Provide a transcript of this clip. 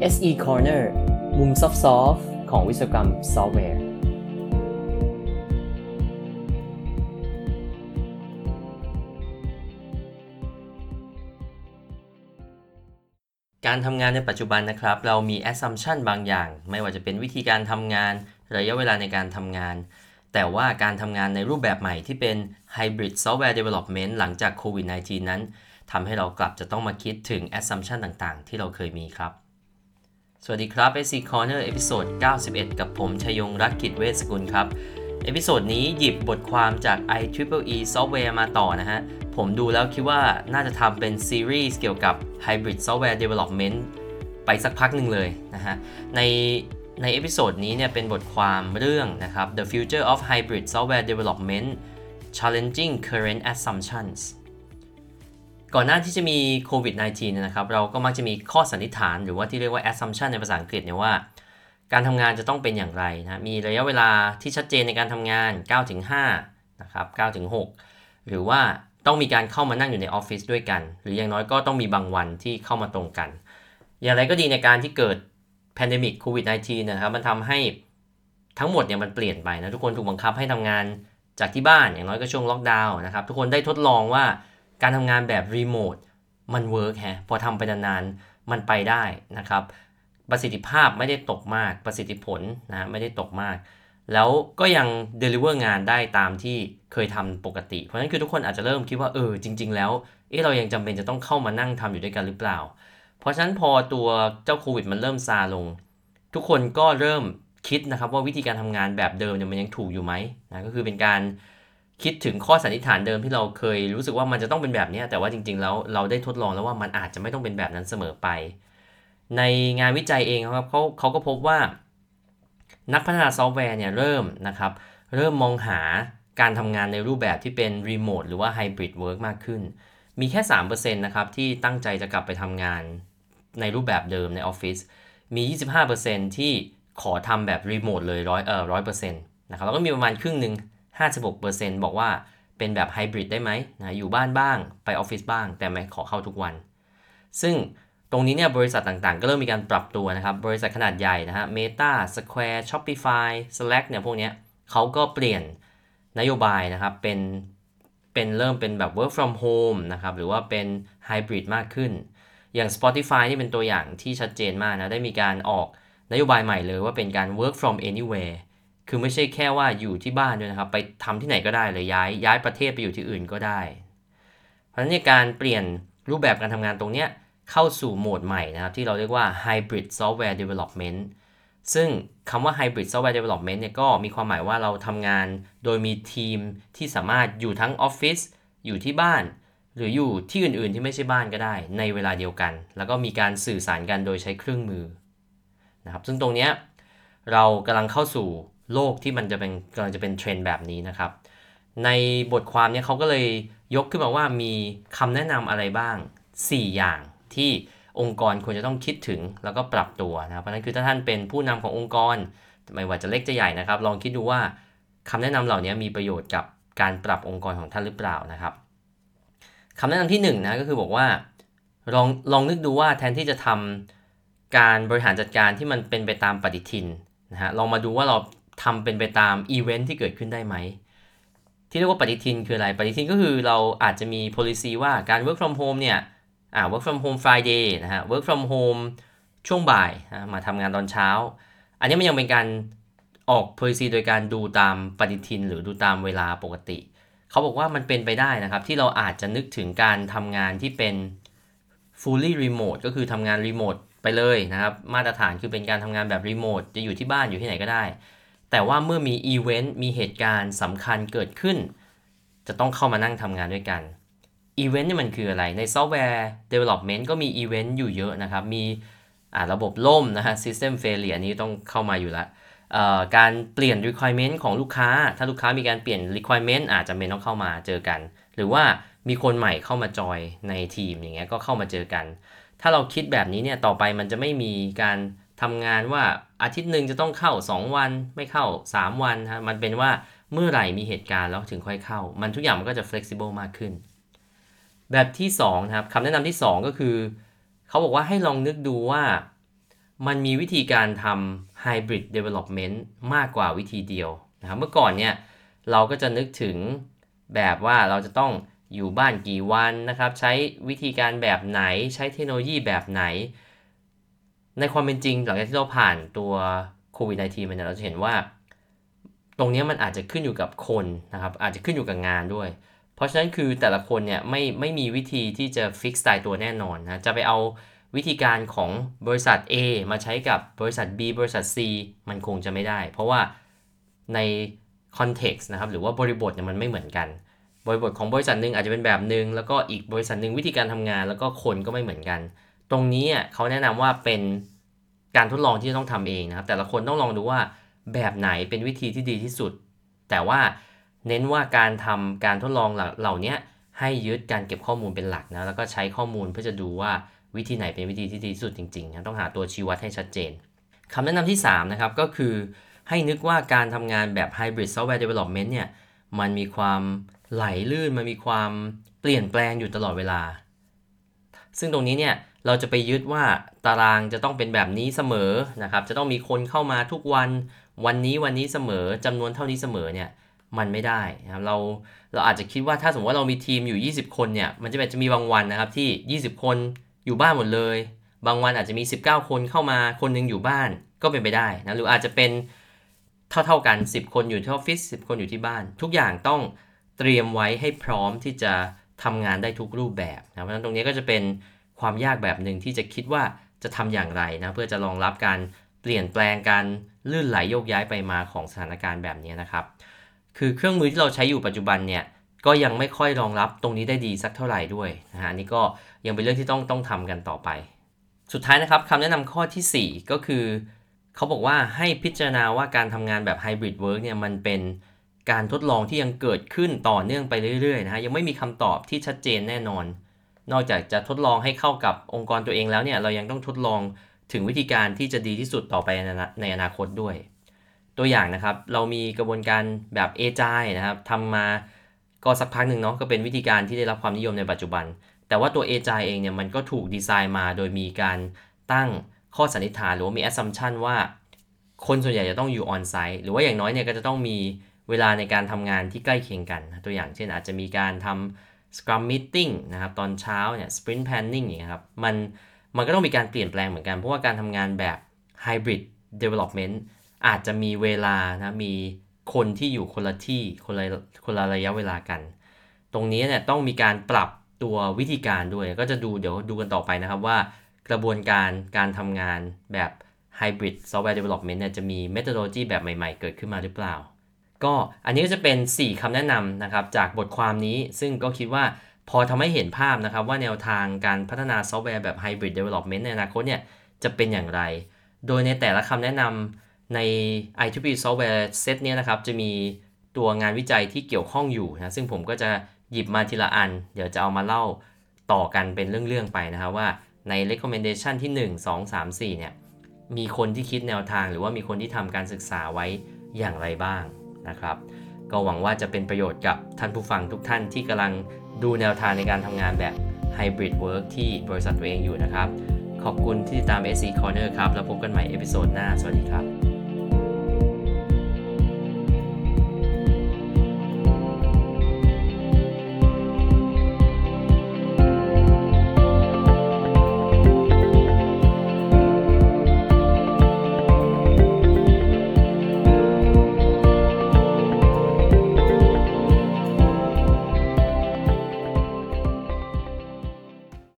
SE Corner มุม soft ของวิศวกรรมซอฟต์แวร์ การทำงานในปัจจุบันนะครับ เรามี assumption บางอย่าง ไม่ว่าจะเป็นวิธีการทำงาน ระยะเวลาในการทำงาน แต่ว่าการทำงานในรูปแบบใหม่ที่เป็น hybrid software development หลังจากโควิด -19 นั้นทำให้เรากลับจะต้องมาคิดถึง assumption ต่างๆ ที่เราเคยมีครับ สวัสดีครับ SC Corner episode 91 กับผมชัยยงค์ รักขิตเวชสกุลครับ episode นี้หยิบบทความจาก IEEE Software มาต่อนะฮะ ผมดูแล้วคิดว่าน่าจะทำเป็นซีรีส์เกี่ยวกับ Hybrid Software Development ไปสักพักหนึ่งเลยนะฮะ ในใน episode นี้เนี่ยเป็นบทความเรื่องนะครับ The Future of Hybrid Software Development Challenging Current Assumptions ก่อนหน้าที่จะมีโควิด -19 เนี่ยนะครับ เราก็มักจะมีข้อสันนิษฐานหรือว่าที่เรียกว่า assumption ในภาษาอังกฤษเนี่ยว่า การทำงานจะต้องเป็นอย่างไรนะมีระยะเวลาที่ชัดเจนในการทำงาน 9-5 นะครับ 9-6 หรือว่าต้องมีการเข้ามานั่งอยู่ในออฟฟิศด้วยกัน หรืออย่างน้อยก็ต้องมีบางวันที่เข้ามาตรงกัน อย่างไรก็ดีในการที่เกิด pandemic โควิด -19 นะครับ มันทำให้ทั้งหมดเนี่ยมันเปลี่ยนไปนะ ทุกคนถูกบังคับให้ทำงานจากที่บ้านอย่างน้อยก็ช่วงล็อกดาวน์นะครับ ทุกคนได้ทดลองว่า การทำงานแบบรีโมทมัน work ฮะพอทำไปนานๆมันไปได้นะครับ ประสิทธิภาพไม่ได้ตกมากประสิทธิผลนะไม่ได้ตกมาก แล้วก็ยัง deliver งานได้ตามที่เคยทำปกติ เพราะฉะนั้นคือทุกคนอาจจะเริ่มคิดว่าเออจริง ๆ แล้วเออเรายังจำเป็นจะต้องเข้ามานั่งทำอยู่ด้วยกันหรือเปล่า เพราะฉะนั้นพอตัวเจ้าโควิดมันเริ่มซาลง ทุกคนก็เริ่มคิดนะครับว่าวิธีการทำงานแบบเดิมเนี่ยมันยังถูกอยู่ไหมนะก็คือเป็นการ คิดถึงข้อสันนิษฐานเดิมที่เราเคยรู้สึกว่ามันจะต้องเป็นแบบนี้ แต่ว่าจริงๆแล้วเราได้ทดลองแล้วว่ามันอาจจะไม่ต้องเป็นแบบนั้นเสมอไป ในงานวิจัยเองครับเขาเขาก็พบว่า นักพัฒนาซอฟต์แวร์เนี่ยเริ่มนะครับ เริ่มมองหาการทำงานในรูปแบบที่เป็นรีโมทหรือว่า hybrid work มากขึ้น มีแค่ 3%นะครับ ที่ตั้งใจจะกลับไปทำงานในรูปแบบเดิมในออฟฟิศมี 25%ที่ขอทำแบบรีโมทเลยร้อยเออร้อยเปอร์เซ็นต์นะครับแล้วก็มีประมาณครึ่งหนึ่ง 56%บอกว่าเป็นแบบไฮบริดได้ไหมนะอยู่บ้านบ้างไปออฟฟิศบ้าง แต่ไม่ขอเข้าทุกวัน ซึ่งตรงนี้เนี่ยบริษัทต่างๆ ก็เริ่มมีการปรับตัวนะครับ บริษัทขนาดใหญ่นะฮะ Meta Square Shopify Slack เนี่ยพวกเนี้ยเขาก็เปลี่ยนนโยบายนะครับ เป็นเป็นเริ่มเป็นแบบ work from home นะครับ หรือว่าเป็นไฮบริดมากขึ้น อย่าง Spotify นี่เป็นตัวอย่างที่ชัดเจนมากนะ ได้มีการออกนโยบายใหม่เลยว่าเป็นการ work from anywhere คือไม่ใช่แค่ว่าอยู่ที่บ้านด้วยนะครับ ไปทำที่ไหนก็ได้เลยย้ายย้ายประเทศไปอยู่ที่อื่นก็ได้ เพราะฉะนั้นการเปลี่ยนรูปแบบการทำงานตรงเนี้ยเข้าสู่โหมดใหม่นะครับ ที่เราเรียกว่า hybrid software development ซึ่งคำว่า hybrid software development เนี่ยก็มีความหมายว่าเราทำงานโดยมีทีมที่สามารถอยู่ทั้งออฟฟิศอยู่ที่บ้าน หรืออยู่ที่อื่นๆที่ไม่ใช่บ้านก็ได้ ในเวลาเดียวกัน แล้วก็มีการสื่อสารกันโดยใช้เครื่องมือนะครับซึ่งตรงเนี้ยเรากำลังเข้าสู่ โลกที่มันจะเป็นกำลังจะเป็นเทรนด์แบบนี้นะครับ ในบทความนี้เขาก็เลยยกขึ้นมาว่ามีคำแนะนำอะไรบ้าง 4 อย่างที่องค์กรควรจะต้องคิดถึงแล้วก็ปรับตัวนะครับเพราะนั้นคือถ้าท่านเป็นผู้นำขององค์กรไม่ว่าจะเล็กจะใหญ่นะครับ ลองคิดดูว่าคำแนะนำเหล่านี้มีประโยชน์กับการปรับองค์กรของท่านหรือเปล่านะครับคำแนะนำที่1 นะก็คือบอกว่าลองลองนึกดูว่าแทนที่จะทำการบริหารจัดการที่มันเป็นไปตามปฏิทินนะฮะลองมาดูว่าเรา ทำเป็นไปตามอีเวนท์ที่เกิดขึ้นได้ไหม ที่เรียกว่าปฏิทินคืออะไร ปฏิทินก็คือเราอาจจะมี policy ว่าการ work from home เนี่ยอ่า work from home Friday นะฮะ work from home ช่วงบ่ายนะมาทำงานตอนเช้า อันนี้มันยังเป็นการออก policy โดยการดูตามปฏิทิน หรือดูตามเวลาปกติ เขาบอกว่ามันเป็นไปได้นะครับ ที่เราอาจจะนึกถึงการทำงานที่เป็น fully remote ก็คือทำงานรีโมทไปเลยนะครับ มาตรฐานคือเป็นการทำงานแบบรีโมทจะอยู่ที่บ้านอยู่ที่ไหนก็ได้ แต่ว่าเมื่อมีอีเวนต์มีเหตุการณ์สำคัญเกิดขึ้น จะต้องเข้ามานั่งทำงานด้วยกันอีเวนต์นี่มันคืออะไร ในซอฟต์แวร์ development ก็มีอีเวนต์อยู่เยอะนะครับ มีระบบล่มนะฮะ system failure อันนี้ต้องเข้ามาอยู่ละการเปลี่ยน requirement ของลูกค้า ถ้าลูกค้ามีการเปลี่ยน requirement อาจจะเป็นต้องเข้ามาเจอกัน หรือว่ามีคนใหม่เข้ามาจอยในทีมอย่างเงี้ยก็เข้ามาเจอกัน ถ้าเราคิดแบบนี้เนี่ยต่อไปมันจะไม่มีการ ทำงานว่าอาทิตย์หนึ่งจะต้องเข้า 2 วันไม่เข้า 3 วันฮะมันเป็นว่าเมื่อไหร่มีเหตุการณ์แล้วถึงค่อยเข้า มันทุกอย่างมันก็จะ flexible มากขึ้น แบบที่2นะครับคำแนะนำที่ 2 ก็คือ เขาบอกว่าให้ลองนึกดูว่ามันมีวิธีการทำ hybrid development มากกว่าวิธีเดียวนะครับเมื่อก่อนเนี่ยเราก็จะนึกถึงแบบว่าเราจะต้องอยู่บ้านกี่วันนะครับ ใช้วิธีการแบบไหนใช้เทคโนโลยีแบบไหน ในความเป็นจริงหลังจากที่เราผ่านตัวโควิด -19 มาเนี่ยเราจะเห็นว่า ตรงนี้มันอาจจะขึ้นอยู่กับคนนะครับ อาจจะขึ้นอยู่กับงานด้วย เพราะฉะนั้นคือแต่ละคนเนี่ยไม่ไม่มีวิธีที่จะ fix ตายตัวแน่นอนนะจะไปเอาวิธีการของบริษัท A มาใช้กับบริษัท B บริษัท C มันคงจะไม่ได้ เพราะว่าใน context นะครับหรือว่าบริบทเนี่ยมันไม่เหมือนกัน บริบทของบริษัทหนึ่งอาจจะเป็นแบบหนึ่งแล้วก็อีกบริษัทหนึ่งวิธีการทำงาน แล้วก็คนก็ไม่เหมือนกัน ตรงนี้อะเขาแนะนำว่าเป็นการทดลองที่จะต้องทำเองนะครับ แต่ละคนต้องลองดูว่าแบบไหนเป็นวิธีที่ดีที่สุด แต่ว่าเน้นว่าการทำการทดลองเหล่านี้ให้ยึดการเก็บข้อมูลเป็นหลักนะแล้วก็ใช้ข้อมูลเพื่อจะดูว่าวิธีไหนเป็นวิธีที่ดีที่สุดจริงๆนะต้องหาตัวชี้วัดให้ชัดเจนคำแนะนำที่ 3 นะครับ ก็คือให้นึกว่าการทำงานแบบ Hybrid Software Development เนี่ยมันมีความไหลลื่น มันมีความเปลี่ยนแปลงอยู่ตลอดเวลา ซึ่งตรงนี้เนี่ย เราจะไปยึดว่าตารางจะต้องเป็นแบบนี้เสมอนะครับ จะต้องมีคนเข้ามาทุกวันวันนี้วันนี้เสมอจำนวนเท่านี้เสมอเนี่ยมันไม่ได้นะครับเราเราอาจจะคิดว่าถ้าสมมติว่าเรามีทีมอยู่ 20 คนเนี่ยมันจะจะมีบางวันนะครับที่ 20 คนอยู่บ้านหมดเลย บางวันอาจจะมี 19 คนเข้ามาคนหนึงอยู่บ้านก็เป็นไปได้นะหรืออาจจะเป็นเท่าเท่ากัน 10 คนอยู่ที่ออฟฟิศ10 คนอยู่ที่บ้าน ทุกอย่างต้องเตรียมไว้ให้พร้อมที่จะทำงานได้ทุกรูปแบบนะเพราะฉะนั้นตรงนี้ก็จะเป็น ความยากแบบหนึ่งที่จะคิดว่าจะทำอย่างไรนะเพื่อจะรองรับการเปลี่ยนแปลงการลื่นไหลโยกย้ายไปมาของสถานการณ์แบบนี้นะครับ คือเครื่องมือที่เราใช้อยู่ปัจจุบันเนี่ยก็ยังไม่ค่อยรองรับตรงนี้ได้ดีสักเท่าไหร่ด้วยนะฮะอันนี้ก็ยังเป็นเรื่องที่ต้องต้องทำกันต่อไป สุดท้ายนะครับคำแนะนำข้อทีสี่4 ก็คือ เขาบอกว่าให้พิจารณาว่าการทำงานแบบ Hybrid Work เนี่ยมันเป็นการทดลองที่ยังเกิดขึ้นต่อเนื่องไปเรื่อยๆนะฮะยังไม่มีคำตอบที่ชัดเจนแน่นอน นอกจากจะทดลองให้เข้ากับองค์กรตัวเองแล้วเนี่ยเรายังต้องทดลองถึงวิธีการที่จะดีที่สุดต่อไปในอนาคตด้วย ตัวอย่างนะครับเรามีกระบวนการแบบ a g i นะครับทำมาก็สักพักหนึ่งเนาะก็เป็นวิธีการที่ได้รับความนิยมในปัจจุบัน แต่ว่าตัว a g i เองเนี่ยมันก็ถูกดีไซน์มาโดยมีการตั้งข้อสันนิษฐานหรือว่ามี assumption ว่า คนส่วนใหญ่จะต้องอยู่ on site หรือว่าอย่างน้อยเนี่ยก็จะต้องมีเวลาในการทำงานที่ใกล้เคียงกัน ตัวอย่างเช่นอาจจะมีการทำ scrum meeting นะครับตอนเช้าเนี่ย sprint planning อย่างเงี้ยครับมันมันก็ต้องมีการเปลี่ยนแปลงเหมือนกัน เพราะว่าการทำงานแบบ hybrid development อาจจะมีเวลานะมีคนที่อยู่คนละที่คนละคนละระยะเวลากัน ตรงนี้เนี่ยต้องมีการปรับตัววิธีการด้วย ก็จะดูเดี๋ยวดูกันต่อไปนะครับว่ากระบวนการการทำงานแบบ Hybrid Software Development เนี่ยจะมี methodology แบบใหม่ๆ เกิดขึ้นมาหรือเปล่า ก็อันนี้ก็จะเป็น 4คำแนะนำนะครับจากบทความนี้ซึ่งก็คิดว่าพอทำให้เห็นภาพนะครับว่าแนวทางการพัฒนาซอฟต์แวร์แบบ Hybrid Development ในอนาคตเนี่ยจะเป็นอย่างไร โดยในแต่ละคำแนะนำใน i2p Software Set เนี่ยนะครับจะมีตัวงานวิจัยที่เกี่ยวข้องอยู่นะซึ่งผมก็จะหยิบมาทีละอัน เดี๋ยวจะเอามาเล่าต่อกันเป็นเรื่องๆไปนะครับว่าใน recommendation ที่ 1 2 3 4เนี่ยมีคนที่คิดแนวทางหรือว่ามีคนที่ทำการศึกษาไว้อย่างไรบ้าง นะครับ ก็หวังว่าจะเป็นประโยชน์กับท่านผู้ฟังทุกท่านที่กำลังดูแนวทางในการทำงานแบบ Hybrid Work ที่บริษัทตัวเองอยู่นะครับ ขอบคุณที่ติดตาม SC Corner ครับ แล้วพบกันใหม่ episode หน้า สวัสดีครับ